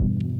you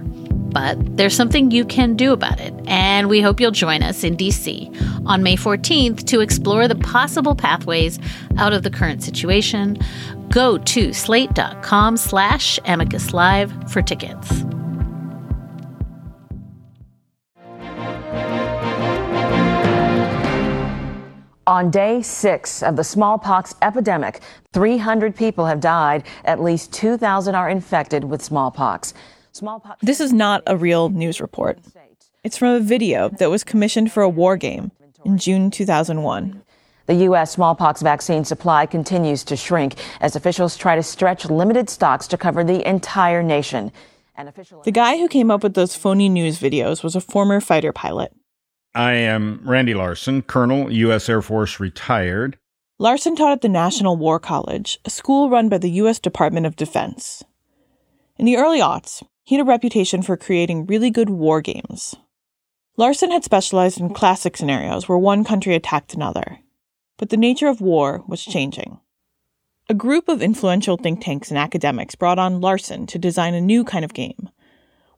But there's something you can do about it, and we hope you'll join us in DC on May 14th to explore the possible pathways out of the current situation. Go to slate.com slash amicus live for tickets. On day six of the smallpox epidemic, 300 people have died. At least 2,000 are infected with smallpox. Smallpox. This is not a real news report. It's from a video that was commissioned for a war game in June 2001. The U.S. smallpox vaccine supply continues to shrink as officials try to stretch limited stocks to cover the entire nation. The guy who came up with those phony news videos was a former fighter pilot. I am Randy Larsen, Colonel, U.S. Air Force retired. Larsen taught at the National War College, a school run by the U.S. Department of Defense. In the early aughts, he had a reputation for creating really good war games. Larsen had specialized in classic scenarios where one country attacked another. But the nature of war was changing. A group of influential think tanks and academics brought on Larsen to design a new kind of game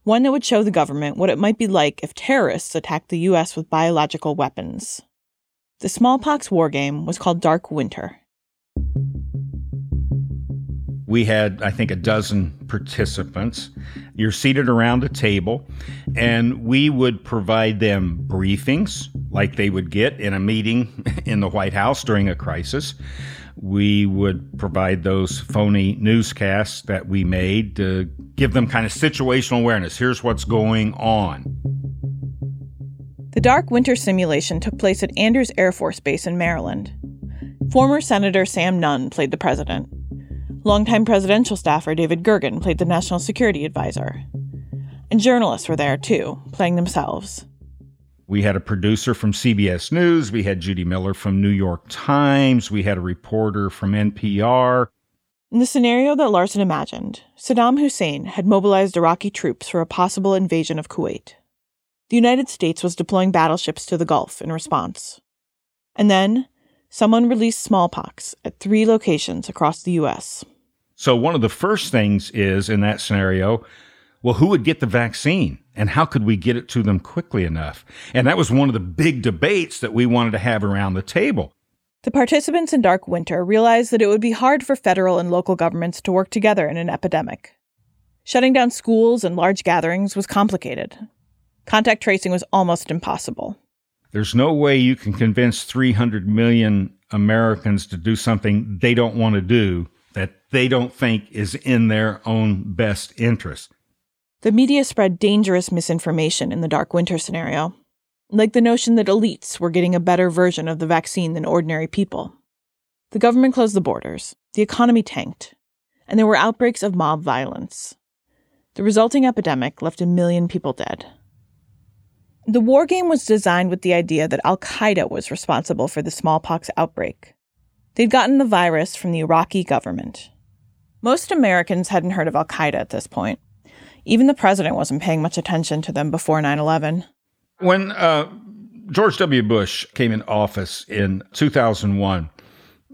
one that would show the government what it might be like if terrorists attacked the U.S. with biological weapons. The smallpox war game was called Dark Winter. We had, I think, a dozen participants. You're seated around a table, and we would provide them briefings like they would get in a meeting in the White House during a crisis we would provide those phony newscasts that we made to give them kind of situational awareness. Here's what's going on. The Dark Winter simulation took place at Andrews Air Force Base in Maryland. Former Senator Sam Nunn played the president. Longtime presidential staffer David Gergen played the national security advisor. And journalists were there too, playing themselves. We had a producer from CBS News. We had Judy Miller from New York Times. We had a reporter from NPR. In the scenario that Larsen imagined, Saddam Hussein had mobilized Iraqi troops for a possible invasion of Kuwait. The United States was deploying battleships to the Gulf in response. And then, someone released smallpox at three locations across the U.S. So, one of the first things is in that scenario well, who would get the vaccine and how could we get it to them quickly enough? And that was one of the big debates that we wanted to have around the table. The participants in Dark Winter realized that it would be hard for federal and local governments to work together in an epidemic. Shutting down schools and large gatherings was complicated. Contact tracing was almost impossible. There's no way you can convince 300 million Americans to do something they don't want to do they don't think is in their own best interest. The media spread dangerous misinformation in the dark winter scenario, like the notion that elites were getting a better version of the vaccine than ordinary people. The government closed the borders, the economy tanked, and there were outbreaks of mob violence. The resulting epidemic left a million people dead. The war game was designed with the idea that Al Qaeda was responsible for the smallpox outbreak. They'd gotten the virus from the Iraqi government. Most Americans hadn't heard of Al Qaeda at this point, even the president wasn't paying much attention to them before 9 11. When uh, George W. Bush came in office in 2001,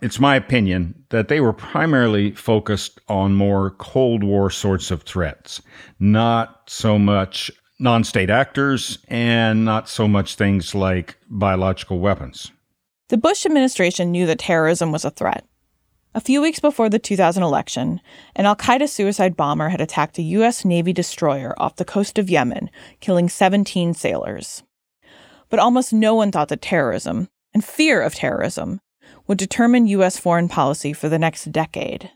it's my opinion that they were primarily focused on more Cold War sorts of threats, not so much non state actors and not so much things like biological weapons. The Bush administration knew that terrorism was a threat. A few weeks before the 2000 election, an Al Qaeda suicide bomber had attacked a U.S. Navy destroyer off the coast of Yemen, killing 17 sailors. But almost no one thought that terrorism, and fear of terrorism, would determine U.S. foreign policy for the next decade.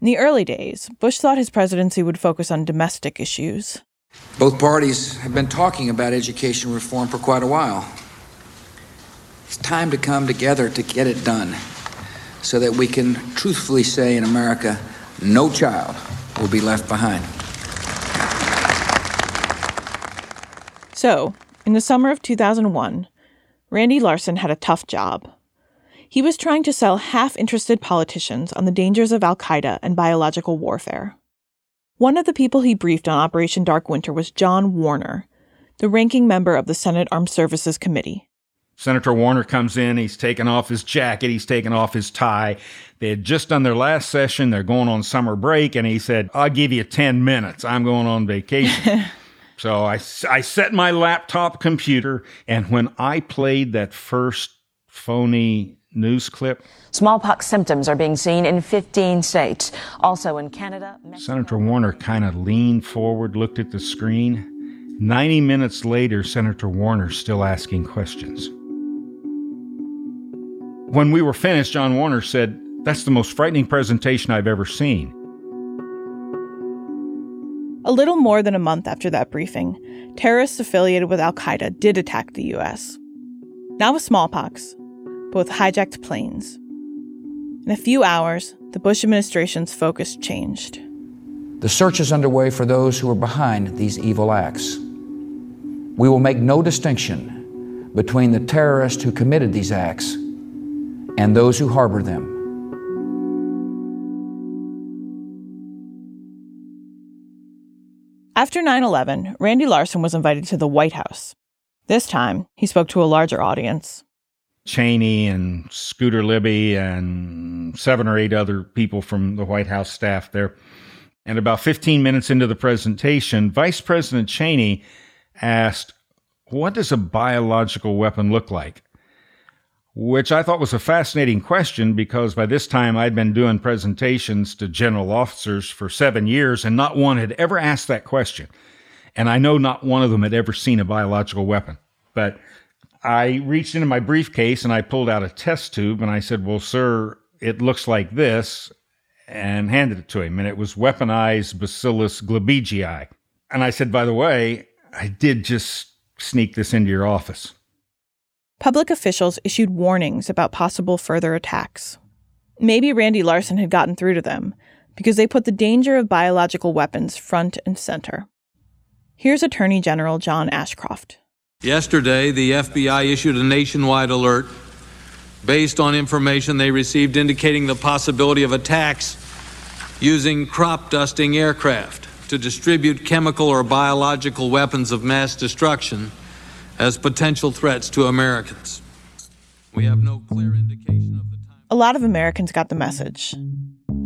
In the early days, Bush thought his presidency would focus on domestic issues. Both parties have been talking about education reform for quite a while. It's time to come together to get it done so that we can truthfully say in America no child will be left behind. So, in the summer of 2001, Randy Larsen had a tough job. He was trying to sell half interested politicians on the dangers of Al Qaeda and biological warfare. One of the people he briefed on Operation Dark Winter was John Warner, the ranking member of the Senate Armed Services Committee. Senator Warner comes in, he's taken off his jacket, he's taken off his tie. They had just done their last session, they're going on summer break, and he said, I'll give you 10 minutes. I'm going on vacation. so I, I set my laptop computer, and when I played that first phony news clip. Smallpox symptoms are being seen in 15 states. Also in Canada. Mexico. Senator Warner kind of leaned forward, looked at the screen. 90 minutes later, Senator Warner still asking questions. When we were finished, John Warner said, That's the most frightening presentation I've ever seen. A little more than a month after that briefing, terrorists affiliated with Al Qaeda did attack the U.S. Not with smallpox, but with hijacked planes. In a few hours, the Bush administration's focus changed. The search is underway for those who are behind these evil acts. We will make no distinction between the terrorists who committed these acts and those who harbor them. After 9 11, Randy Larsen was invited to the White House. This time, he spoke to a larger audience. Cheney and Scooter Libby and seven or eight other people from the White House staff there. And about 15 minutes into the presentation, Vice President Cheney asked, What does a biological weapon look like? Which I thought was a fascinating question because by this time I'd been doing presentations to general officers for seven years and not one had ever asked that question. And I know not one of them had ever seen a biological weapon. But I reached into my briefcase and I pulled out a test tube and I said, Well, sir, it looks like this, and handed it to him. And it was weaponized Bacillus globigii. And I said, By the way, I did just sneak this into your office. Public officials issued warnings about possible further attacks. Maybe Randy Larsen had gotten through to them because they put the danger of biological weapons front and center. Here's Attorney General John Ashcroft. Yesterday, the FBI issued a nationwide alert based on information they received indicating the possibility of attacks using crop dusting aircraft to distribute chemical or biological weapons of mass destruction as potential threats to Americans. We have no clear indication of the time. A lot of Americans got the message.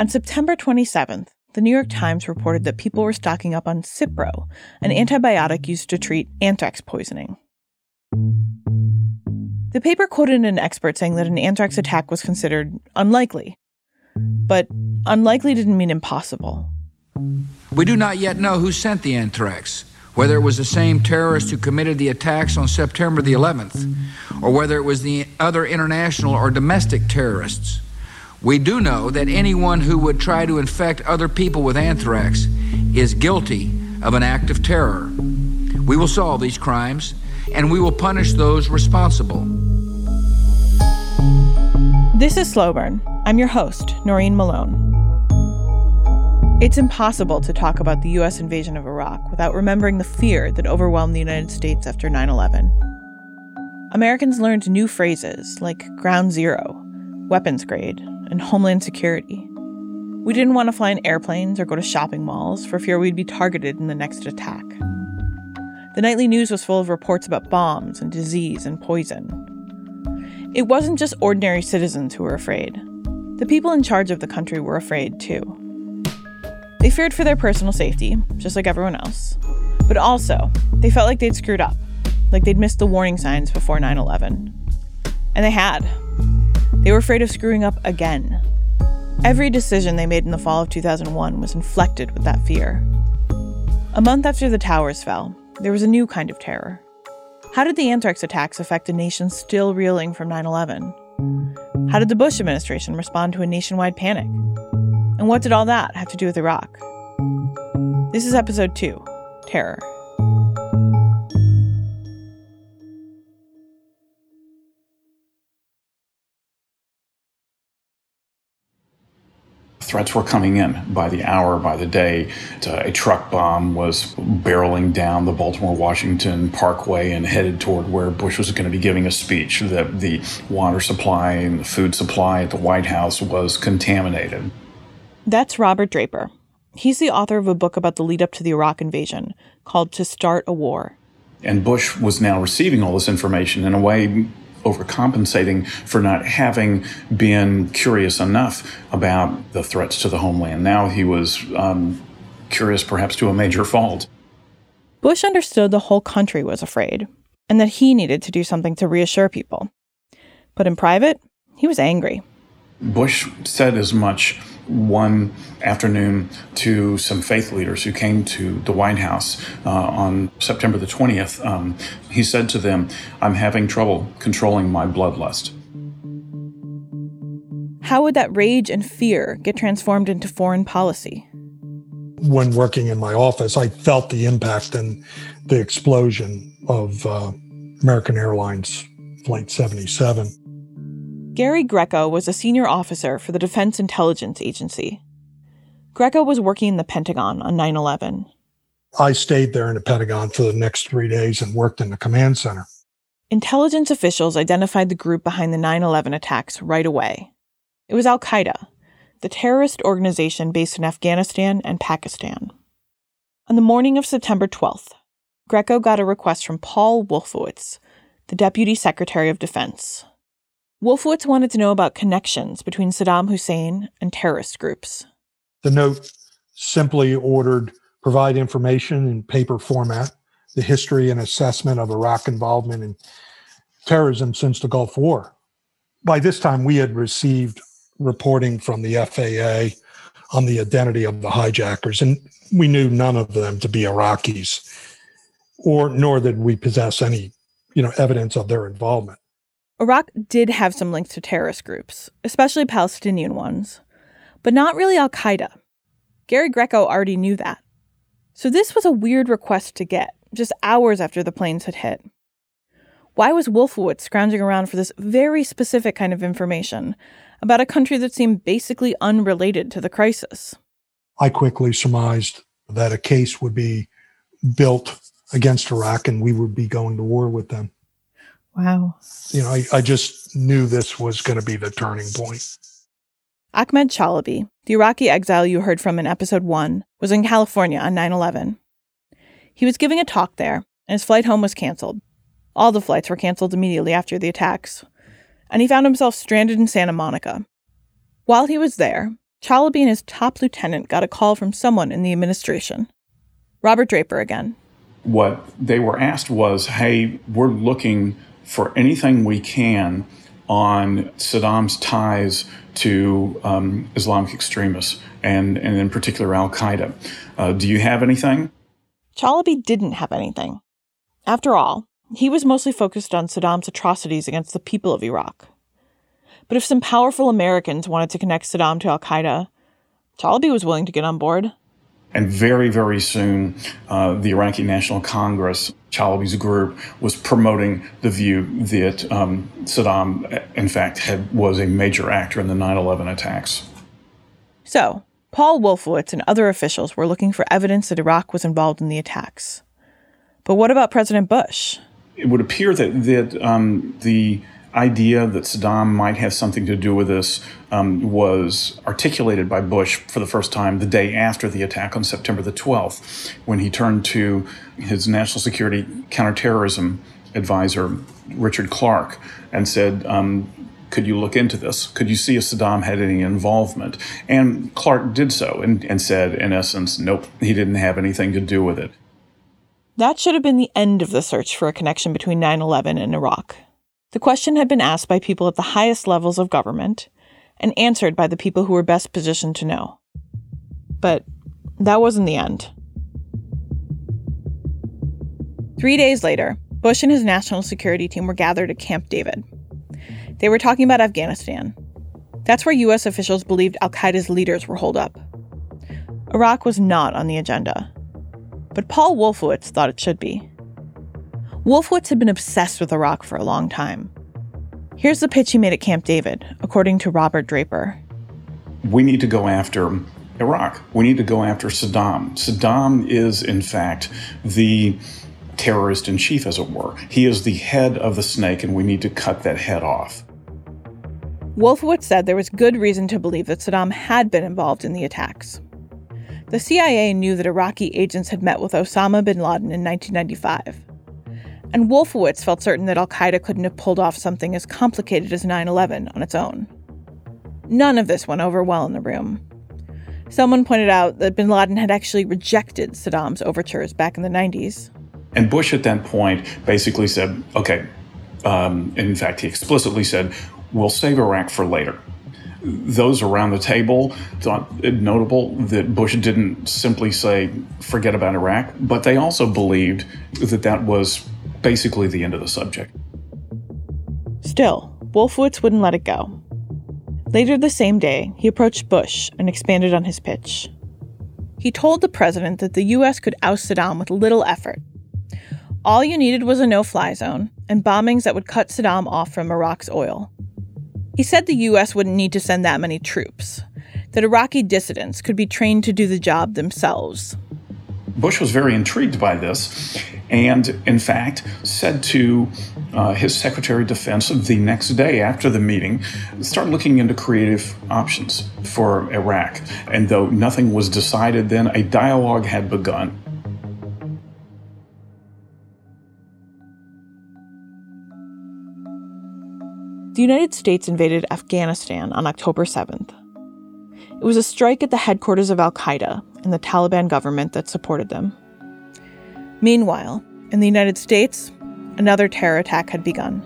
On September 27th, the New York Times reported that people were stocking up on Cipro, an antibiotic used to treat anthrax poisoning. The paper quoted an expert saying that an anthrax attack was considered unlikely. But unlikely didn't mean impossible. We do not yet know who sent the anthrax, whether it was the same terrorist who committed the attacks on September the 11th, or whether it was the other international or domestic terrorists. We do know that anyone who would try to infect other people with anthrax is guilty of an act of terror. We will solve these crimes and we will punish those responsible. This is Slow Burn. I'm your host, Noreen Malone. It's impossible to talk about the U.S. invasion of Iraq without remembering the fear that overwhelmed the United States after 9 11. Americans learned new phrases like ground zero, weapons grade, and homeland security. We didn't want to fly in airplanes or go to shopping malls for fear we'd be targeted in the next attack. The nightly news was full of reports about bombs and disease and poison. It wasn't just ordinary citizens who were afraid. The people in charge of the country were afraid too. They feared for their personal safety, just like everyone else. But also, they felt like they'd screwed up, like they'd missed the warning signs before 9 11. And they had. They were afraid of screwing up again. Every decision they made in the fall of 2001 was inflected with that fear. A month after the towers fell, there was a new kind of terror. How did the anthrax attacks affect a nation still reeling from 9 11? How did the Bush administration respond to a nationwide panic? And what did all that have to do with Iraq? This is episode 2 Terror. Threats were coming in by the hour, by the day. Uh, a truck bomb was barreling down the Baltimore Washington Parkway and headed toward where Bush was going to be giving a speech. The, the water supply and the food supply at the White House was contaminated. That's Robert Draper. He's the author of a book about the lead up to the Iraq invasion called To Start a War. And Bush was now receiving all this information in a way overcompensating for not having been curious enough about the threats to the homeland. Now he was um, curious, perhaps to a major fault. Bush understood the whole country was afraid and that he needed to do something to reassure people. But in private, he was angry. Bush said as much one afternoon to some faith leaders who came to the White House uh, on September the 20th. Um, he said to them, I'm having trouble controlling my bloodlust. How would that rage and fear get transformed into foreign policy? When working in my office, I felt the impact and the explosion of uh, American Airlines Flight 77. Gary Greco was a senior officer for the Defense Intelligence Agency. Greco was working in the Pentagon on 9 11. I stayed there in the Pentagon for the next three days and worked in the command center. Intelligence officials identified the group behind the 9 11 attacks right away. It was Al Qaeda, the terrorist organization based in Afghanistan and Pakistan. On the morning of September 12th, Greco got a request from Paul Wolfowitz, the Deputy Secretary of Defense. Wolfowitz wanted to know about connections between Saddam Hussein and terrorist groups. The note simply ordered provide information in paper format, the history and assessment of Iraq involvement in terrorism since the Gulf War. By this time, we had received reporting from the FAA on the identity of the hijackers, and we knew none of them to be Iraqis, or nor did we possess any, you know, evidence of their involvement. Iraq did have some links to terrorist groups, especially Palestinian ones, but not really Al Qaeda. Gary Greco already knew that. So this was a weird request to get, just hours after the planes had hit. Why was Wolfowitz scrounging around for this very specific kind of information about a country that seemed basically unrelated to the crisis? I quickly surmised that a case would be built against Iraq and we would be going to war with them. Wow. You know, I, I just knew this was going to be the turning point. Ahmed Chalabi, the Iraqi exile you heard from in episode one, was in California on 9 11. He was giving a talk there, and his flight home was canceled. All the flights were canceled immediately after the attacks, and he found himself stranded in Santa Monica. While he was there, Chalabi and his top lieutenant got a call from someone in the administration. Robert Draper again. What they were asked was hey, we're looking for anything we can on Saddam's ties to um, Islamic extremists and, and in particular Al Qaeda. Uh, do you have anything? Chalabi didn't have anything. After all, he was mostly focused on Saddam's atrocities against the people of Iraq. But if some powerful Americans wanted to connect Saddam to Al Qaeda, Chalabi was willing to get on board. And very, very soon, uh, the Iraqi National Congress, Chalabi's group, was promoting the view that um, Saddam, in fact, had, was a major actor in the 9 11 attacks. So, Paul Wolfowitz and other officials were looking for evidence that Iraq was involved in the attacks. But what about President Bush? It would appear that, that um, the idea that Saddam might have something to do with this um, was articulated by Bush for the first time the day after the attack on September the 12th, when he turned to his national security counterterrorism advisor, Richard Clarke, and said, um, could you look into this? Could you see if Saddam had any involvement? And Clarke did so and, and said, in essence, nope, he didn't have anything to do with it. That should have been the end of the search for a connection between 9 11 and Iraq. The question had been asked by people at the highest levels of government and answered by the people who were best positioned to know. But that wasn't the end. Three days later, Bush and his national security team were gathered at Camp David. They were talking about Afghanistan. That's where U.S. officials believed al Qaeda's leaders were holed up. Iraq was not on the agenda. But Paul Wolfowitz thought it should be. Wolfowitz had been obsessed with Iraq for a long time. Here's the pitch he made at Camp David, according to Robert Draper. We need to go after Iraq. We need to go after Saddam. Saddam is, in fact, the terrorist in chief, as it were. He is the head of the snake, and we need to cut that head off. Wolfowitz said there was good reason to believe that Saddam had been involved in the attacks. The CIA knew that Iraqi agents had met with Osama bin Laden in 1995. And Wolfowitz felt certain that Al Qaeda couldn't have pulled off something as complicated as 9 11 on its own. None of this went over well in the room. Someone pointed out that bin Laden had actually rejected Saddam's overtures back in the 90s. And Bush at that point basically said, okay, um, in fact, he explicitly said, we'll save Iraq for later. Those around the table thought it notable that Bush didn't simply say, forget about Iraq, but they also believed that that was basically the end of the subject. Still, Wolfowitz wouldn't let it go. Later the same day, he approached Bush and expanded on his pitch. He told the president that the U.S. could oust Saddam with little effort. All you needed was a no fly zone and bombings that would cut Saddam off from Iraq's oil. He said the U.S. wouldn't need to send that many troops, that Iraqi dissidents could be trained to do the job themselves. Bush was very intrigued by this and, in fact, said to uh, his Secretary of Defense the next day after the meeting, start looking into creative options for Iraq. And though nothing was decided then, a dialogue had begun. The United States invaded Afghanistan on October 7th. It was a strike at the headquarters of Al Qaeda and the Taliban government that supported them. Meanwhile, in the United States, another terror attack had begun.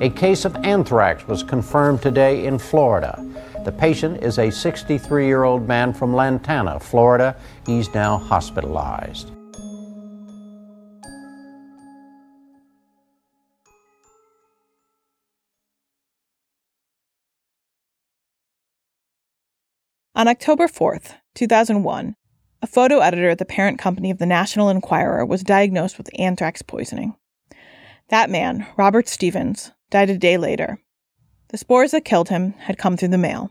A case of anthrax was confirmed today in Florida. The patient is a 63 year old man from Lantana, Florida. He's now hospitalized. On October 4th, 2001, a photo editor at the parent company of the National Enquirer was diagnosed with anthrax poisoning. That man, Robert Stevens, died a day later. The spores that killed him had come through the mail.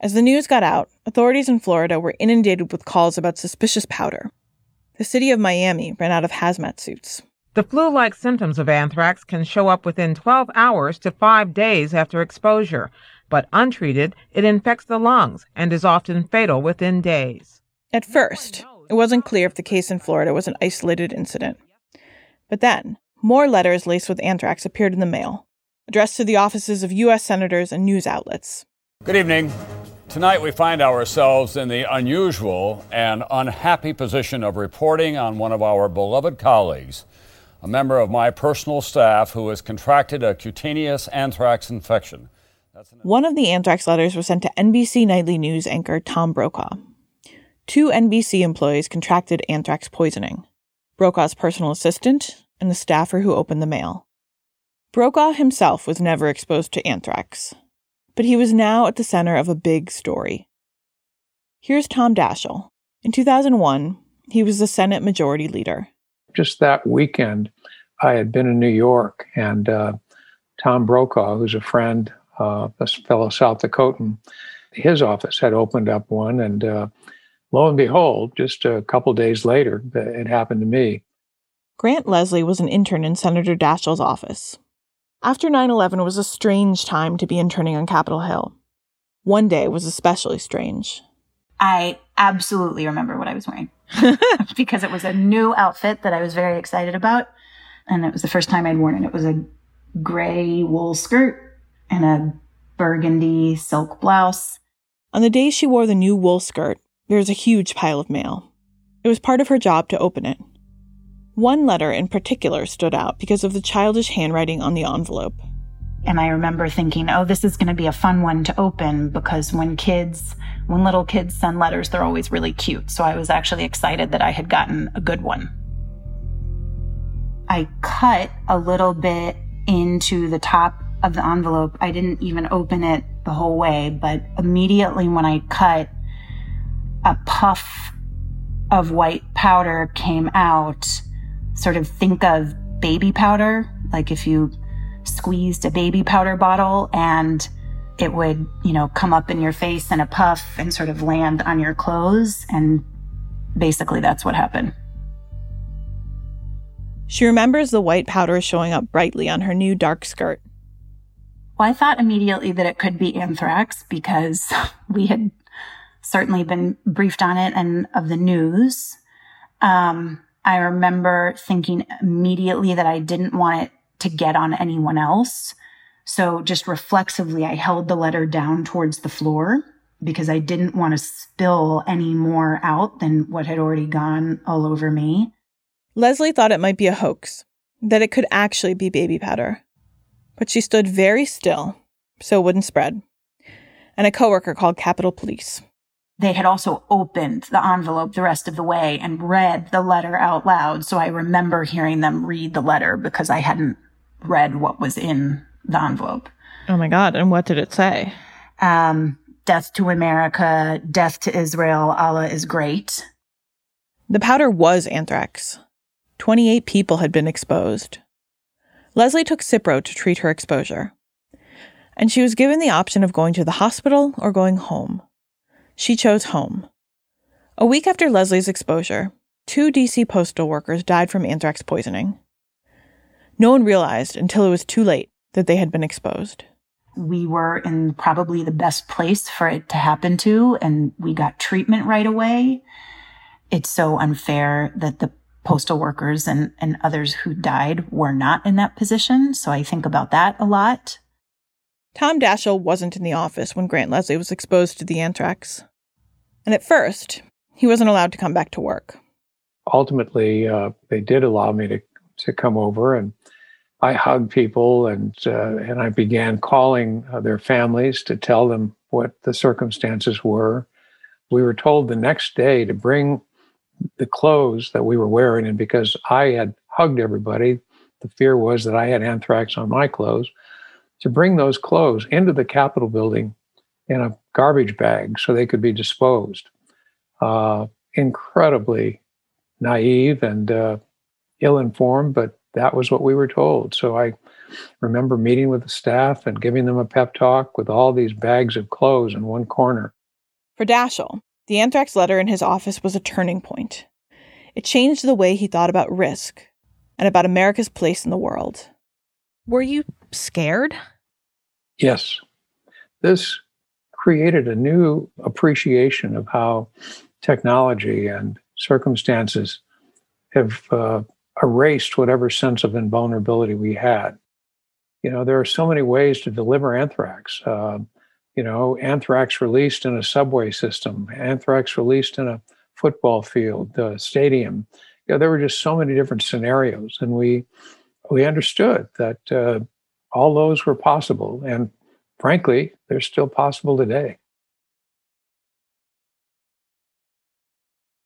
As the news got out, authorities in Florida were inundated with calls about suspicious powder. The city of Miami ran out of hazmat suits. The flu like symptoms of anthrax can show up within 12 hours to five days after exposure, but untreated, it infects the lungs and is often fatal within days. At first, it wasn't clear if the case in Florida was an isolated incident. But then, more letters laced with anthrax appeared in the mail, addressed to the offices of U.S. senators and news outlets. Good evening. Tonight, we find ourselves in the unusual and unhappy position of reporting on one of our beloved colleagues, a member of my personal staff who has contracted a cutaneous anthrax infection. One of the anthrax letters was sent to NBC Nightly News anchor Tom Brokaw. Two NBC employees contracted anthrax poisoning Brokaw's personal assistant and the staffer who opened the mail. Brokaw himself was never exposed to anthrax, but he was now at the center of a big story. Here's Tom Daschle. In 2001, he was the Senate Majority Leader. Just that weekend, I had been in New York, and uh, Tom Brokaw, who's a friend uh, a fellow South Dakotan, his office had opened up one, and uh, lo and behold, just a couple days later, it happened to me. Grant Leslie was an intern in Senator Daschle's office. After 9 11 was a strange time to be interning on Capitol Hill. One day was especially strange. I absolutely remember what I was wearing because it was a new outfit that I was very excited about. And it was the first time I'd worn it. It was a gray wool skirt and a burgundy silk blouse. On the day she wore the new wool skirt, there was a huge pile of mail. It was part of her job to open it. One letter in particular stood out because of the childish handwriting on the envelope. And I remember thinking, oh, this is going to be a fun one to open because when kids, when little kids send letters, they're always really cute. So I was actually excited that I had gotten a good one. I cut a little bit into the top of the envelope. I didn't even open it the whole way, but immediately when I cut, a puff of white powder came out. Sort of think of baby powder, like if you squeezed a baby powder bottle and it would, you know, come up in your face in a puff and sort of land on your clothes. And basically, that's what happened. She remembers the white powder showing up brightly on her new dark skirt. Well, I thought immediately that it could be anthrax because we had certainly been briefed on it and of the news. Um, I remember thinking immediately that I didn't want it to get on anyone else. So just reflexively, I held the letter down towards the floor because I didn't want to spill any more out than what had already gone all over me. Leslie thought it might be a hoax, that it could actually be baby powder. But she stood very still so it wouldn't spread. And a coworker called Capitol Police. They had also opened the envelope the rest of the way and read the letter out loud. So I remember hearing them read the letter because I hadn't read what was in the envelope. Oh my God. And what did it say? Um, death to America, death to Israel, Allah is great. The powder was anthrax. 28 people had been exposed. Leslie took Cipro to treat her exposure. And she was given the option of going to the hospital or going home. She chose home. A week after Leslie's exposure, two DC postal workers died from anthrax poisoning. No one realized until it was too late that they had been exposed. We were in probably the best place for it to happen to, and we got treatment right away. It's so unfair that the postal workers and, and others who died were not in that position. So I think about that a lot. Tom Daschle wasn't in the office when Grant Leslie was exposed to the anthrax. And at first, he wasn't allowed to come back to work. Ultimately, uh, they did allow me to, to come over, and I hugged people and, uh, and I began calling uh, their families to tell them what the circumstances were. We were told the next day to bring the clothes that we were wearing, and because I had hugged everybody, the fear was that I had anthrax on my clothes to bring those clothes into the Capitol building in a garbage bags so they could be disposed. Uh, incredibly naive and uh, ill informed, but that was what we were told. So I remember meeting with the staff and giving them a pep talk with all these bags of clothes in one corner. For Daschle, the anthrax letter in his office was a turning point. It changed the way he thought about risk and about America's place in the world. Were you scared? Yes. This created a new appreciation of how technology and circumstances have uh, erased whatever sense of invulnerability we had. You know, there are so many ways to deliver anthrax. Uh, you know, anthrax released in a subway system, anthrax released in a football field, stadium. You know, there were just so many different scenarios, and we we understood that uh, all those were possible. And frankly, they're still possible today.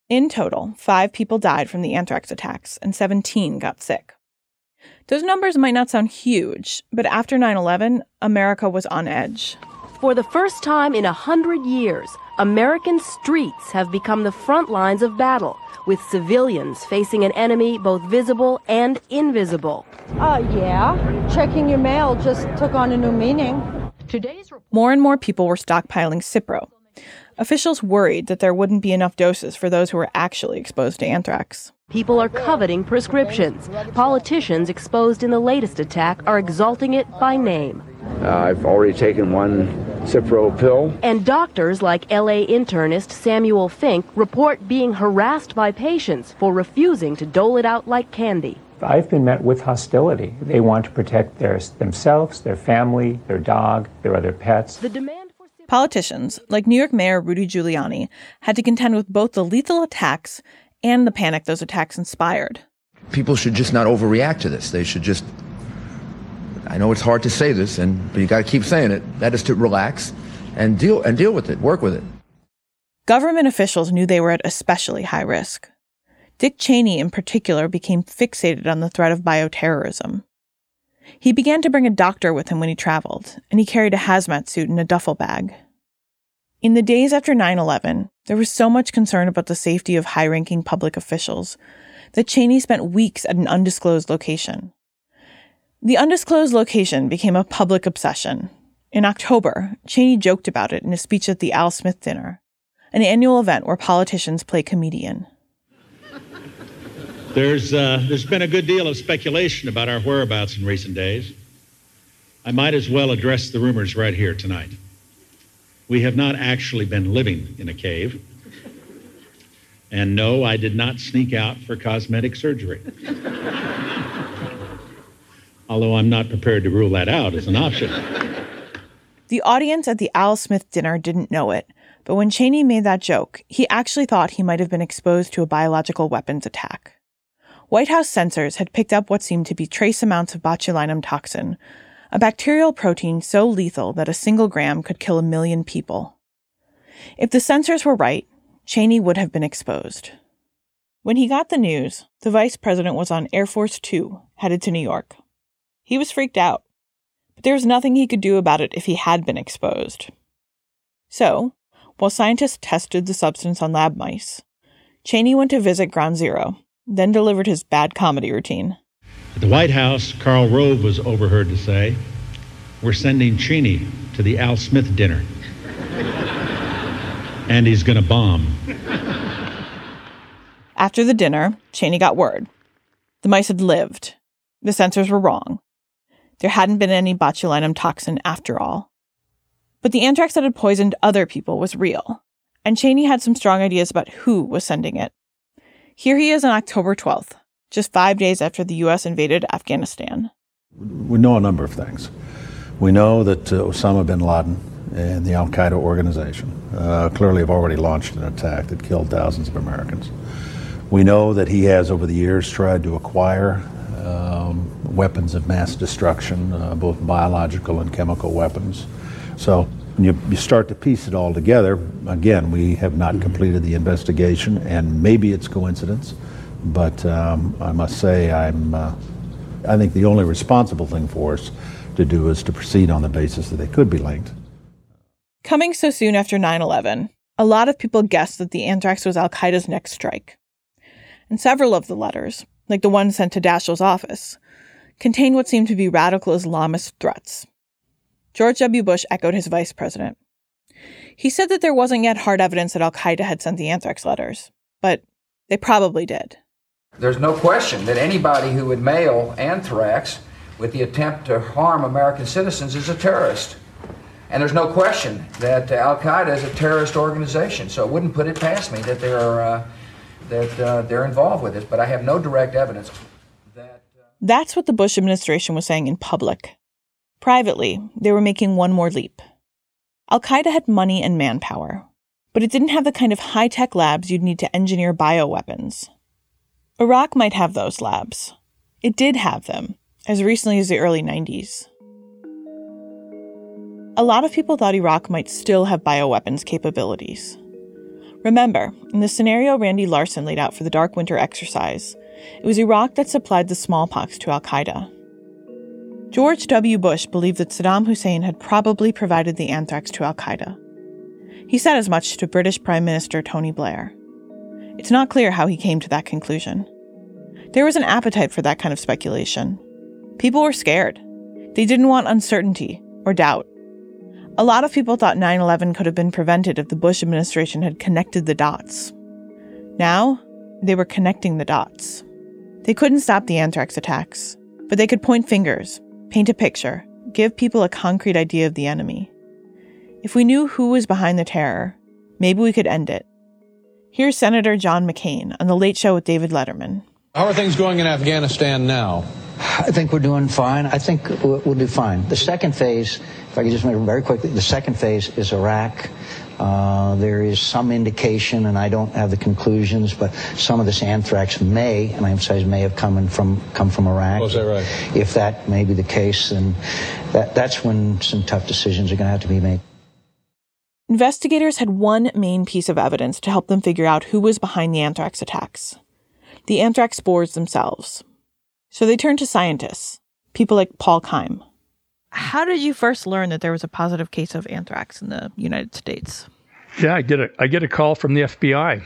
In total, five people died from the anthrax attacks and 17 got sick. Those numbers might not sound huge, but after 9 11, America was on edge. For the first time in a hundred years, American streets have become the front lines of battle, with civilians facing an enemy both visible and invisible. Uh, yeah. Checking your mail just took on a new meaning. Today's more and more people were stockpiling Cipro, officials worried that there wouldn't be enough doses for those who were actually exposed to anthrax. People are coveting prescriptions. Politicians exposed in the latest attack are exalting it by name. Uh, I've already taken one Cipro pill. And doctors like LA internist Samuel Fink report being harassed by patients for refusing to dole it out like candy. I've been met with hostility. They want to protect their, themselves, their family, their dog, their other pets. The demand for Politicians, like New York Mayor Rudy Giuliani, had to contend with both the lethal attacks and the panic those attacks inspired. People should just not overreact to this. They should just I know it's hard to say this and but you got to keep saying it. That is to relax and deal and deal with it, work with it. Government officials knew they were at especially high risk. Dick Cheney in particular became fixated on the threat of bioterrorism. He began to bring a doctor with him when he traveled, and he carried a hazmat suit in a duffel bag. In the days after 9 11, there was so much concern about the safety of high ranking public officials that Cheney spent weeks at an undisclosed location. The undisclosed location became a public obsession. In October, Cheney joked about it in a speech at the Al Smith Dinner, an annual event where politicians play comedian. There's, uh, there's been a good deal of speculation about our whereabouts in recent days. I might as well address the rumors right here tonight. We have not actually been living in a cave. And no, I did not sneak out for cosmetic surgery. Although I'm not prepared to rule that out as an option. The audience at the Al Smith dinner didn't know it, but when Cheney made that joke, he actually thought he might have been exposed to a biological weapons attack. White House sensors had picked up what seemed to be trace amounts of botulinum toxin, a bacterial protein so lethal that a single gram could kill a million people. If the sensors were right, Cheney would have been exposed. When he got the news, the vice president was on Air Force Two, headed to New York. He was freaked out, but there was nothing he could do about it if he had been exposed. So, while scientists tested the substance on lab mice, Cheney went to visit Ground Zero then delivered his bad comedy routine. At the White House, Karl Rove was overheard to say, We're sending Cheney to the Al Smith dinner. and he's going to bomb. After the dinner, Cheney got word. The mice had lived. The sensors were wrong. There hadn't been any botulinum toxin after all. But the anthrax that had poisoned other people was real, and Cheney had some strong ideas about who was sending it. Here he is on October 12th, just five days after the U.S. invaded Afghanistan. We know a number of things. We know that uh, Osama bin Laden and the Al Qaeda organization uh, clearly have already launched an attack that killed thousands of Americans. We know that he has, over the years, tried to acquire um, weapons of mass destruction, uh, both biological and chemical weapons. So when you, you start to piece it all together, again, we have not completed the investigation, and maybe it's coincidence, but um, I must say, I'm, uh, I think the only responsible thing for us to do is to proceed on the basis that they could be linked. Coming so soon after 9 11, a lot of people guessed that the anthrax was Al Qaeda's next strike. And several of the letters, like the one sent to Daschle's office, contained what seemed to be radical Islamist threats. George W. Bush echoed his vice president. He said that there wasn't yet hard evidence that Al Qaeda had sent the anthrax letters, but they probably did. There's no question that anybody who would mail anthrax with the attempt to harm American citizens is a terrorist. And there's no question that Al Qaeda is a terrorist organization, so it wouldn't put it past me that they're, uh, that, uh, they're involved with this, but I have no direct evidence. That, uh... That's what the Bush administration was saying in public. Privately, they were making one more leap. Al Qaeda had money and manpower, but it didn't have the kind of high tech labs you'd need to engineer bioweapons. Iraq might have those labs. It did have them, as recently as the early 90s. A lot of people thought Iraq might still have bioweapons capabilities. Remember, in the scenario Randy Larsen laid out for the Dark Winter exercise, it was Iraq that supplied the smallpox to Al Qaeda. George W. Bush believed that Saddam Hussein had probably provided the anthrax to Al Qaeda. He said as much to British Prime Minister Tony Blair. It's not clear how he came to that conclusion. There was an appetite for that kind of speculation. People were scared. They didn't want uncertainty or doubt. A lot of people thought 9 11 could have been prevented if the Bush administration had connected the dots. Now, they were connecting the dots. They couldn't stop the anthrax attacks, but they could point fingers, paint a picture, give people a concrete idea of the enemy. If we knew who was behind the terror, maybe we could end it. Here's Senator John McCain on The Late Show with David Letterman. How are things going in Afghanistan now? I think we're doing fine. I think we'll, we'll do fine. The second phase, if I could just make it very quickly, the second phase is Iraq. Uh, there is some indication, and I don't have the conclusions, but some of this anthrax may, and I emphasize may have come from come from Iraq. Oh, is that right? If that may be the case, then that, that's when some tough decisions are going to have to be made. Investigators had one main piece of evidence to help them figure out who was behind the anthrax attacks the anthrax spores themselves. So they turned to scientists, people like Paul Keim. How did you first learn that there was a positive case of anthrax in the United States? Yeah, I get a I get a call from the FBI.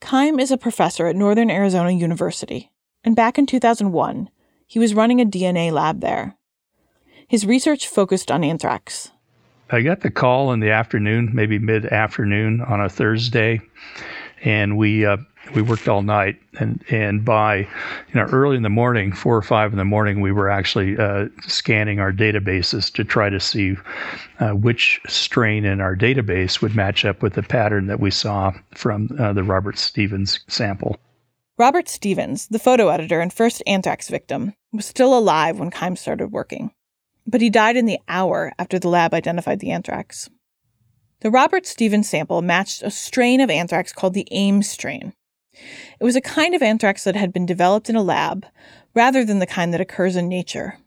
Keim is a professor at Northern Arizona University, and back in 2001, he was running a DNA lab there. His research focused on anthrax. I got the call in the afternoon, maybe mid afternoon on a Thursday, and we uh, we worked all night. And and by you know early in the morning, four or five in the morning, we were actually uh, scanning our databases to try to see uh, which strain in our database would match up with the pattern that we saw from uh, the Robert Stevens sample. Robert Stevens, the photo editor and first anthrax victim, was still alive when Keim started working but he died in the hour after the lab identified the anthrax. The Robert Stevens sample matched a strain of anthrax called the Ames strain. It was a kind of anthrax that had been developed in a lab rather than the kind that occurs in nature.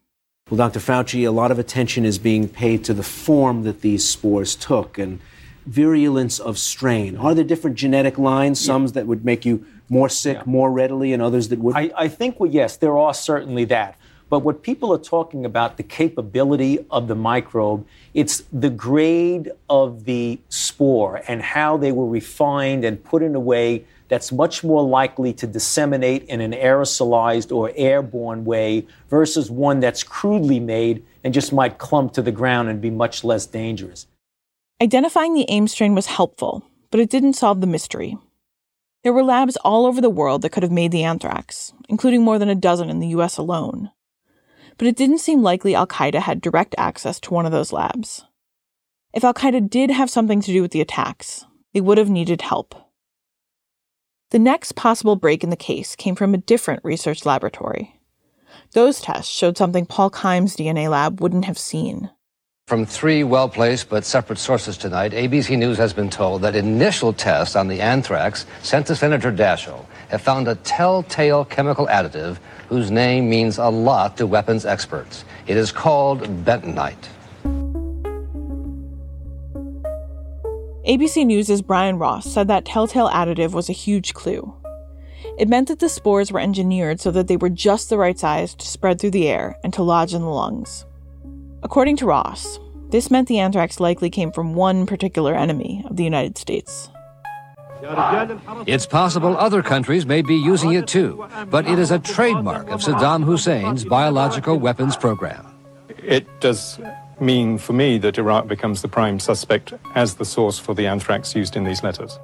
Well, Dr. Fauci, a lot of attention is being paid to the form that these spores took and virulence of strain. Are there different genetic lines, some that would make you more sick yeah. more readily and others that would? I, I think, well, yes, there are certainly that. But what people are talking about, the capability of the microbe, it's the grade of the spore and how they were refined and put in a way that's much more likely to disseminate in an aerosolized or airborne way versus one that's crudely made and just might clump to the ground and be much less dangerous. Identifying the Ames strain was helpful, but it didn't solve the mystery. There were labs all over the world that could have made the anthrax, including more than a dozen in the US alone but it didn't seem likely Al Qaeda had direct access to one of those labs. If Al Qaeda did have something to do with the attacks, they would have needed help. The next possible break in the case came from a different research laboratory. Those tests showed something Paul Keim's DNA lab wouldn't have seen. From three well placed but separate sources tonight, ABC News has been told that initial tests on the anthrax sent to Senator Daschle have found a telltale chemical additive whose name means a lot to weapons experts. It is called bentonite. ABC News' Brian Ross said that telltale additive was a huge clue. It meant that the spores were engineered so that they were just the right size to spread through the air and to lodge in the lungs. According to Ross, this meant the anthrax likely came from one particular enemy of the United States. It's possible other countries may be using it too, but it is a trademark of Saddam Hussein's biological weapons program. It does mean for me that Iraq becomes the prime suspect as the source for the anthrax used in these letters.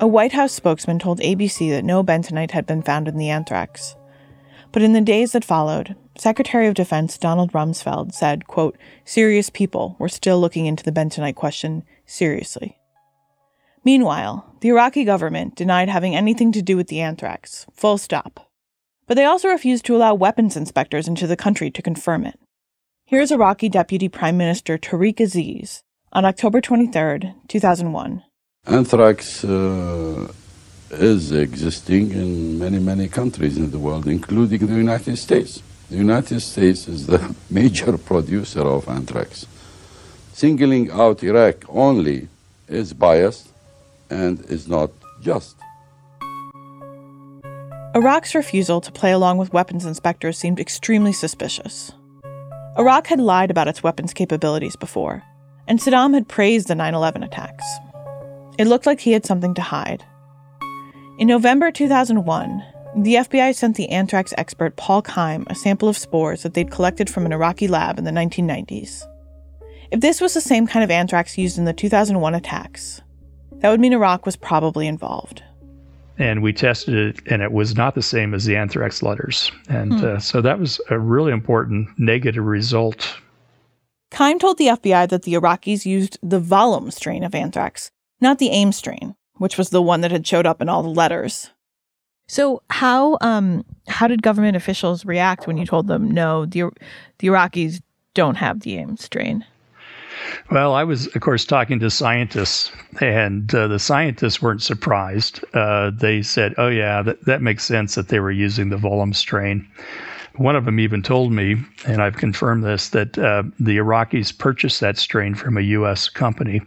A White House spokesman told ABC that no bentonite had been found in the anthrax. But in the days that followed, Secretary of Defense Donald Rumsfeld said, quote, serious people were still looking into the bentonite question seriously. Meanwhile, the Iraqi government denied having anything to do with the anthrax, full stop. But they also refused to allow weapons inspectors into the country to confirm it. Here's Iraqi Deputy Prime Minister Tariq Aziz on October 23, 2001. Anthrax uh, is existing in many, many countries in the world, including the United States. The United States is the major producer of anthrax. Singling out Iraq only is biased and is not just. Iraq's refusal to play along with weapons inspectors seemed extremely suspicious. Iraq had lied about its weapons capabilities before, and Saddam had praised the 9 11 attacks. It looked like he had something to hide. In November 2001, the FBI sent the anthrax expert Paul Keim a sample of spores that they'd collected from an Iraqi lab in the 1990s. If this was the same kind of anthrax used in the 2001 attacks, that would mean Iraq was probably involved. And we tested it, and it was not the same as the anthrax letters. And Hmm. uh, so that was a really important negative result. Keim told the FBI that the Iraqis used the Vollum strain of anthrax, not the Ames strain, which was the one that had showed up in all the letters. So how um how did government officials react when you told them no, the the Iraqis don't have the Ames strain? Well, I was, of course, talking to scientists, and uh, the scientists weren't surprised. Uh, they said, "Oh yeah, that, that makes sense that they were using the Vollum strain." One of them even told me, and I've confirmed this, that uh, the Iraqis purchased that strain from a U.S. company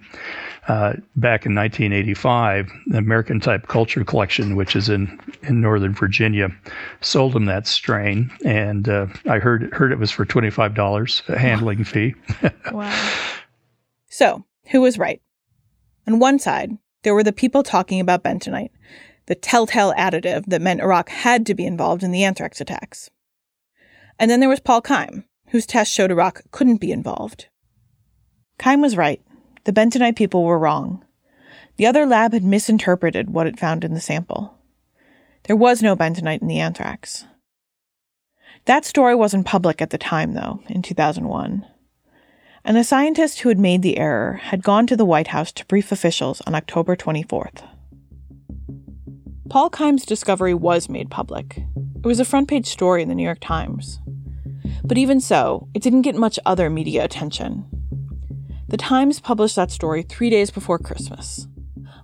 uh, back in 1985. The American Type Culture Collection, which is in, in Northern Virginia, sold them that strain, and uh, I heard heard it was for twenty five dollars a handling fee. Wow. So, who was right? On one side, there were the people talking about bentonite, the telltale additive that meant Iraq had to be involved in the anthrax attacks. And then there was Paul Keim, whose test showed Iraq couldn't be involved. Keim was right. The bentonite people were wrong. The other lab had misinterpreted what it found in the sample. There was no bentonite in the anthrax. That story wasn't public at the time, though, in 2001 and the scientist who had made the error had gone to the White House to brief officials on October 24th. Paul Keim's discovery was made public. It was a front page story in the New York Times. But even so, it didn't get much other media attention. The Times published that story three days before Christmas,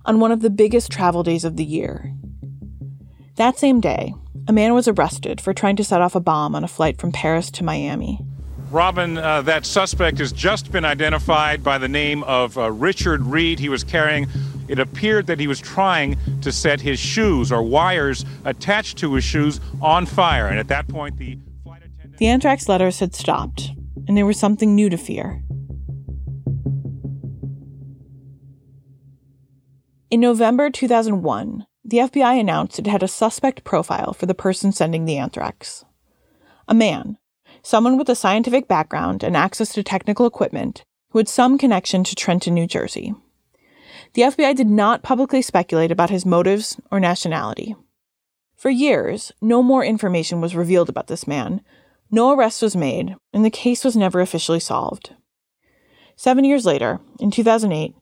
on one of the biggest travel days of the year. That same day, a man was arrested for trying to set off a bomb on a flight from Paris to Miami. Robin, uh, that suspect has just been identified by the name of uh, Richard Reid. He was carrying, it appeared that he was trying to set his shoes or wires attached to his shoes on fire. And at that point, the. The anthrax letters had stopped, and there was something new to fear. In November 2001, the FBI announced it had a suspect profile for the person sending the anthrax. A man, someone with a scientific background and access to technical equipment who had some connection to Trenton, New Jersey. The FBI did not publicly speculate about his motives or nationality. For years, no more information was revealed about this man, no arrest was made, and the case was never officially solved. Seven years later, in 2008,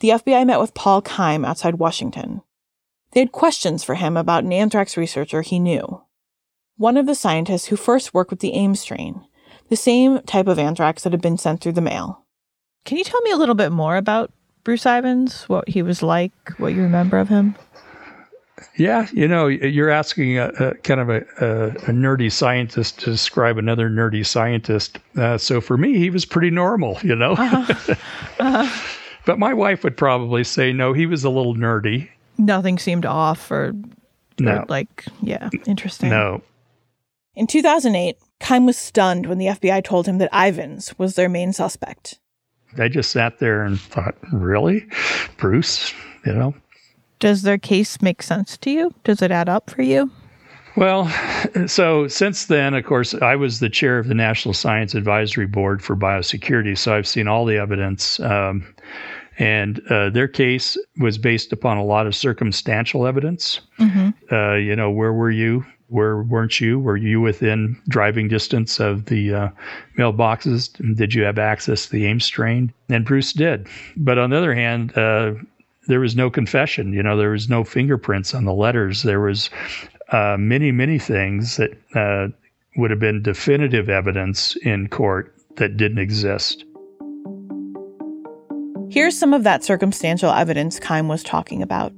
the FBI met with Paul Keim outside Washington. They had questions for him about an anthrax researcher he knew one of the scientists who first worked with the Ames strain, the same type of anthrax that had been sent through the mail. Can you tell me a little bit more about Bruce Ivins, what he was like, what you remember of him? Yeah, you know, you're asking a, a kind of a, a, a, nerdy scientist to describe another nerdy scientist. Uh, so for me, he was pretty normal, you know. Uh-huh. Uh-huh. but my wife would probably say, no, he was a little nerdy. Nothing seemed off, or, no. or like, yeah, interesting. No. In 2008, Keim was stunned when the FBI told him that Ivins was their main suspect. I just sat there and thought, really? Bruce, you know? Does their case make sense to you? Does it add up for you? Well, so since then, of course, I was the chair of the National Science Advisory Board for Biosecurity, so I've seen all the evidence. Um, and uh, their case was based upon a lot of circumstantial evidence. Mm-hmm. Uh, you know, where were you? Where weren't you? Were you within driving distance of the uh, mailboxes? Did you have access to the Ames strain? And Bruce did. But on the other hand, uh, there was no confession. You know, there was no fingerprints on the letters. There was uh, many, many things that uh, would have been definitive evidence in court that didn't exist. Here's some of that circumstantial evidence Keim was talking about.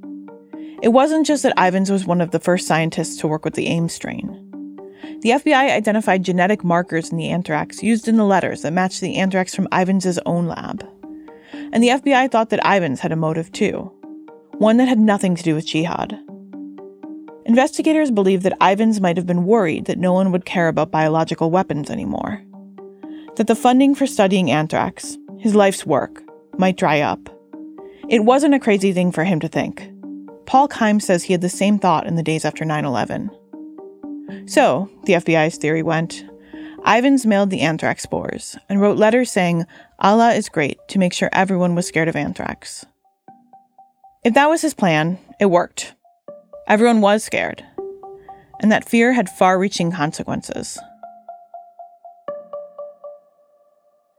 It wasn't just that Ivins was one of the first scientists to work with the Ames strain. The FBI identified genetic markers in the anthrax used in the letters that matched the anthrax from Ivins' own lab. And the FBI thought that Ivins had a motive too, one that had nothing to do with jihad. Investigators believed that Ivins might have been worried that no one would care about biological weapons anymore. That the funding for studying anthrax, his life's work, might dry up. It wasn't a crazy thing for him to think. Paul Keim says he had the same thought in the days after 9 11. So, the FBI's theory went Ivins mailed the anthrax spores and wrote letters saying Allah is great to make sure everyone was scared of anthrax. If that was his plan, it worked. Everyone was scared, and that fear had far reaching consequences.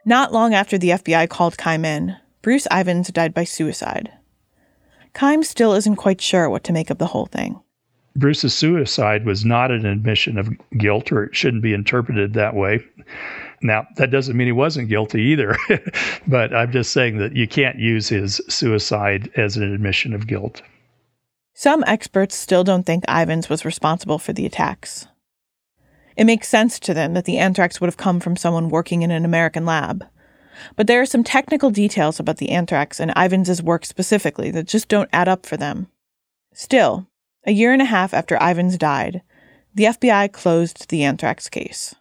Not long after the FBI called Keim in, Bruce Ivins died by suicide. Keim still isn't quite sure what to make of the whole thing. Bruce's suicide was not an admission of guilt, or it shouldn't be interpreted that way. Now, that doesn't mean he wasn't guilty either, but I'm just saying that you can't use his suicide as an admission of guilt. Some experts still don't think Ivins was responsible for the attacks. It makes sense to them that the anthrax would have come from someone working in an American lab. But there are some technical details about the anthrax and Ivins's work specifically that just don't add up for them. Still, a year and a half after Ivins died, the FBI closed the anthrax case.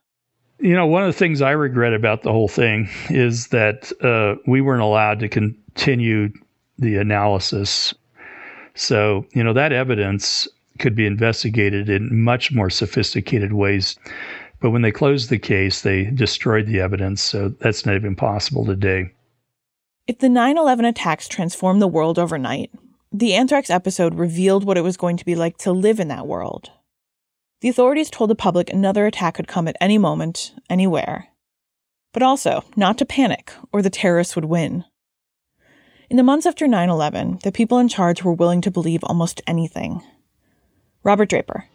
You know, one of the things I regret about the whole thing is that uh, we weren't allowed to continue the analysis. So, you know, that evidence could be investigated in much more sophisticated ways. But when they closed the case, they destroyed the evidence. So that's not even possible today. If the 9 11 attacks transformed the world overnight, the anthrax episode revealed what it was going to be like to live in that world. The authorities told the public another attack could come at any moment, anywhere. But also, not to panic, or the terrorists would win. In the months after 9 11, the people in charge were willing to believe almost anything. Robert Draper.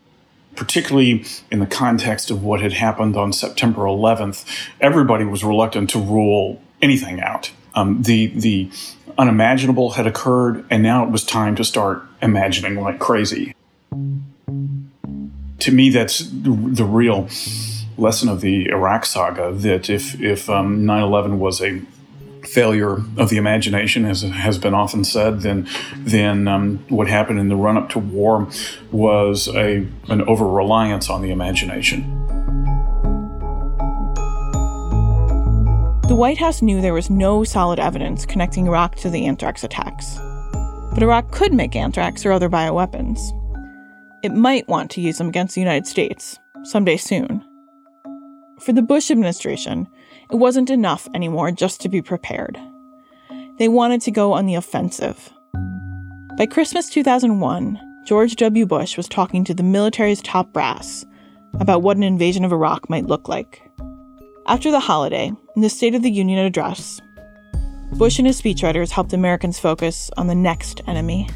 Particularly in the context of what had happened on September 11th, everybody was reluctant to rule anything out. Um, the the unimaginable had occurred, and now it was time to start imagining like crazy to me, that's the real lesson of the Iraq saga. That if if um, 9/11 was a failure of the imagination, as has been often said, then then um, what happened in the run up to war was a an over reliance on the imagination. The White House knew there was no solid evidence connecting Iraq to the anthrax attacks. But Iraq could make anthrax or other bioweapons it might want to use them against the United States someday soon. For the Bush administration, it wasn't enough anymore just to be prepared. They wanted to go on the offensive. By Christmas 2001, George W. Bush was talking to the military's top brass about what an invasion of Iraq might look like. After the holiday, in the State of the Union address, Bush and his speechwriters helped Americans focus on the next enemy.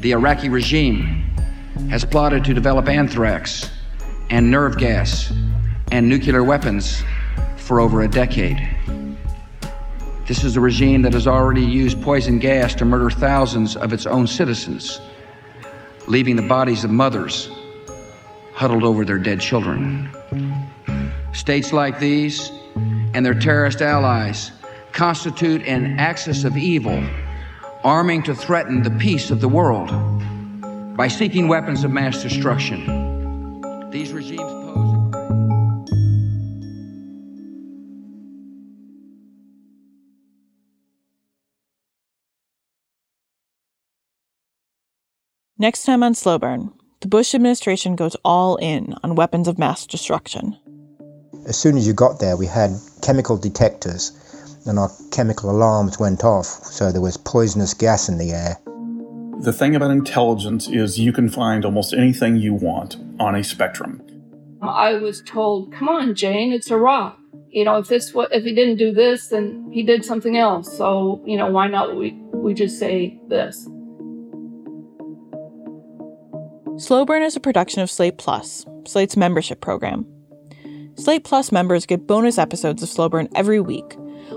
The Iraqi regime has plotted to develop anthrax and nerve gas and nuclear weapons for over a decade. This is a regime that has already used poison gas to murder thousands of its own citizens, leaving the bodies of mothers huddled over their dead children. States like these and their terrorist allies constitute an axis of evil, arming to threaten the peace of the world by seeking weapons of mass destruction. These regimes Next time on Slow Burn, the Bush administration goes all in on weapons of mass destruction. As soon as you got there, we had chemical detectors, and our chemical alarms went off, so there was poisonous gas in the air. The thing about intelligence is you can find almost anything you want on a spectrum. I was told, "Come on, Jane, it's Iraq. You know, if this if he didn't do this, then he did something else. So, you know, why not we we just say this?" Slow Burn is a production of Slate Plus, Slate's membership program. Slate Plus members get bonus episodes of Slow Burn every week,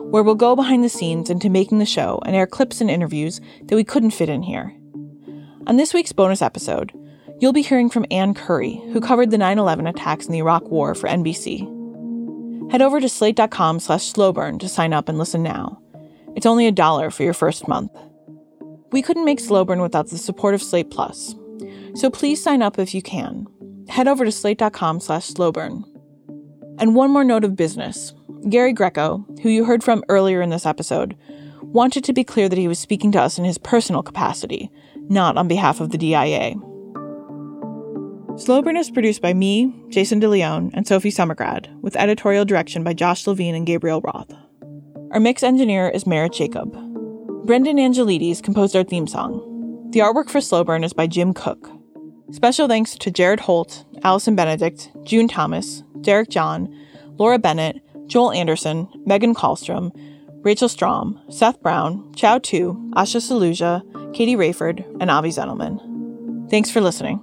where we'll go behind the scenes into making the show and air clips and interviews that we couldn't fit in here. On this week's bonus episode, you'll be hearing from Ann Curry, who covered the 9-11 attacks in the Iraq War for NBC. Head over to slate.com slash slowburn to sign up and listen now. It's only a dollar for your first month. We couldn't make Slowburn without the support of Slate Plus, so please sign up if you can. Head over to slate.com slash slowburn. And one more note of business. Gary Greco, who you heard from earlier in this episode, wanted to be clear that he was speaking to us in his personal capacity, not on behalf of the DIA. Slow Burn is produced by me, Jason DeLeon, and Sophie Summergrad, with editorial direction by Josh Levin and Gabriel Roth. Our mix engineer is Merritt Jacob. Brendan Angelides composed our theme song. The artwork for Slow Burn is by Jim Cook. Special thanks to Jared Hohlt, Allison Benedikt, June Thomas, Derek John, Laura Bennett, Joel Anderson, Megan Kallstrom, Rachel Strom, Seth Brown, Chau Tu, Asha Saluja, Katie Rayford, and Avi Zettelman. Thanks for listening.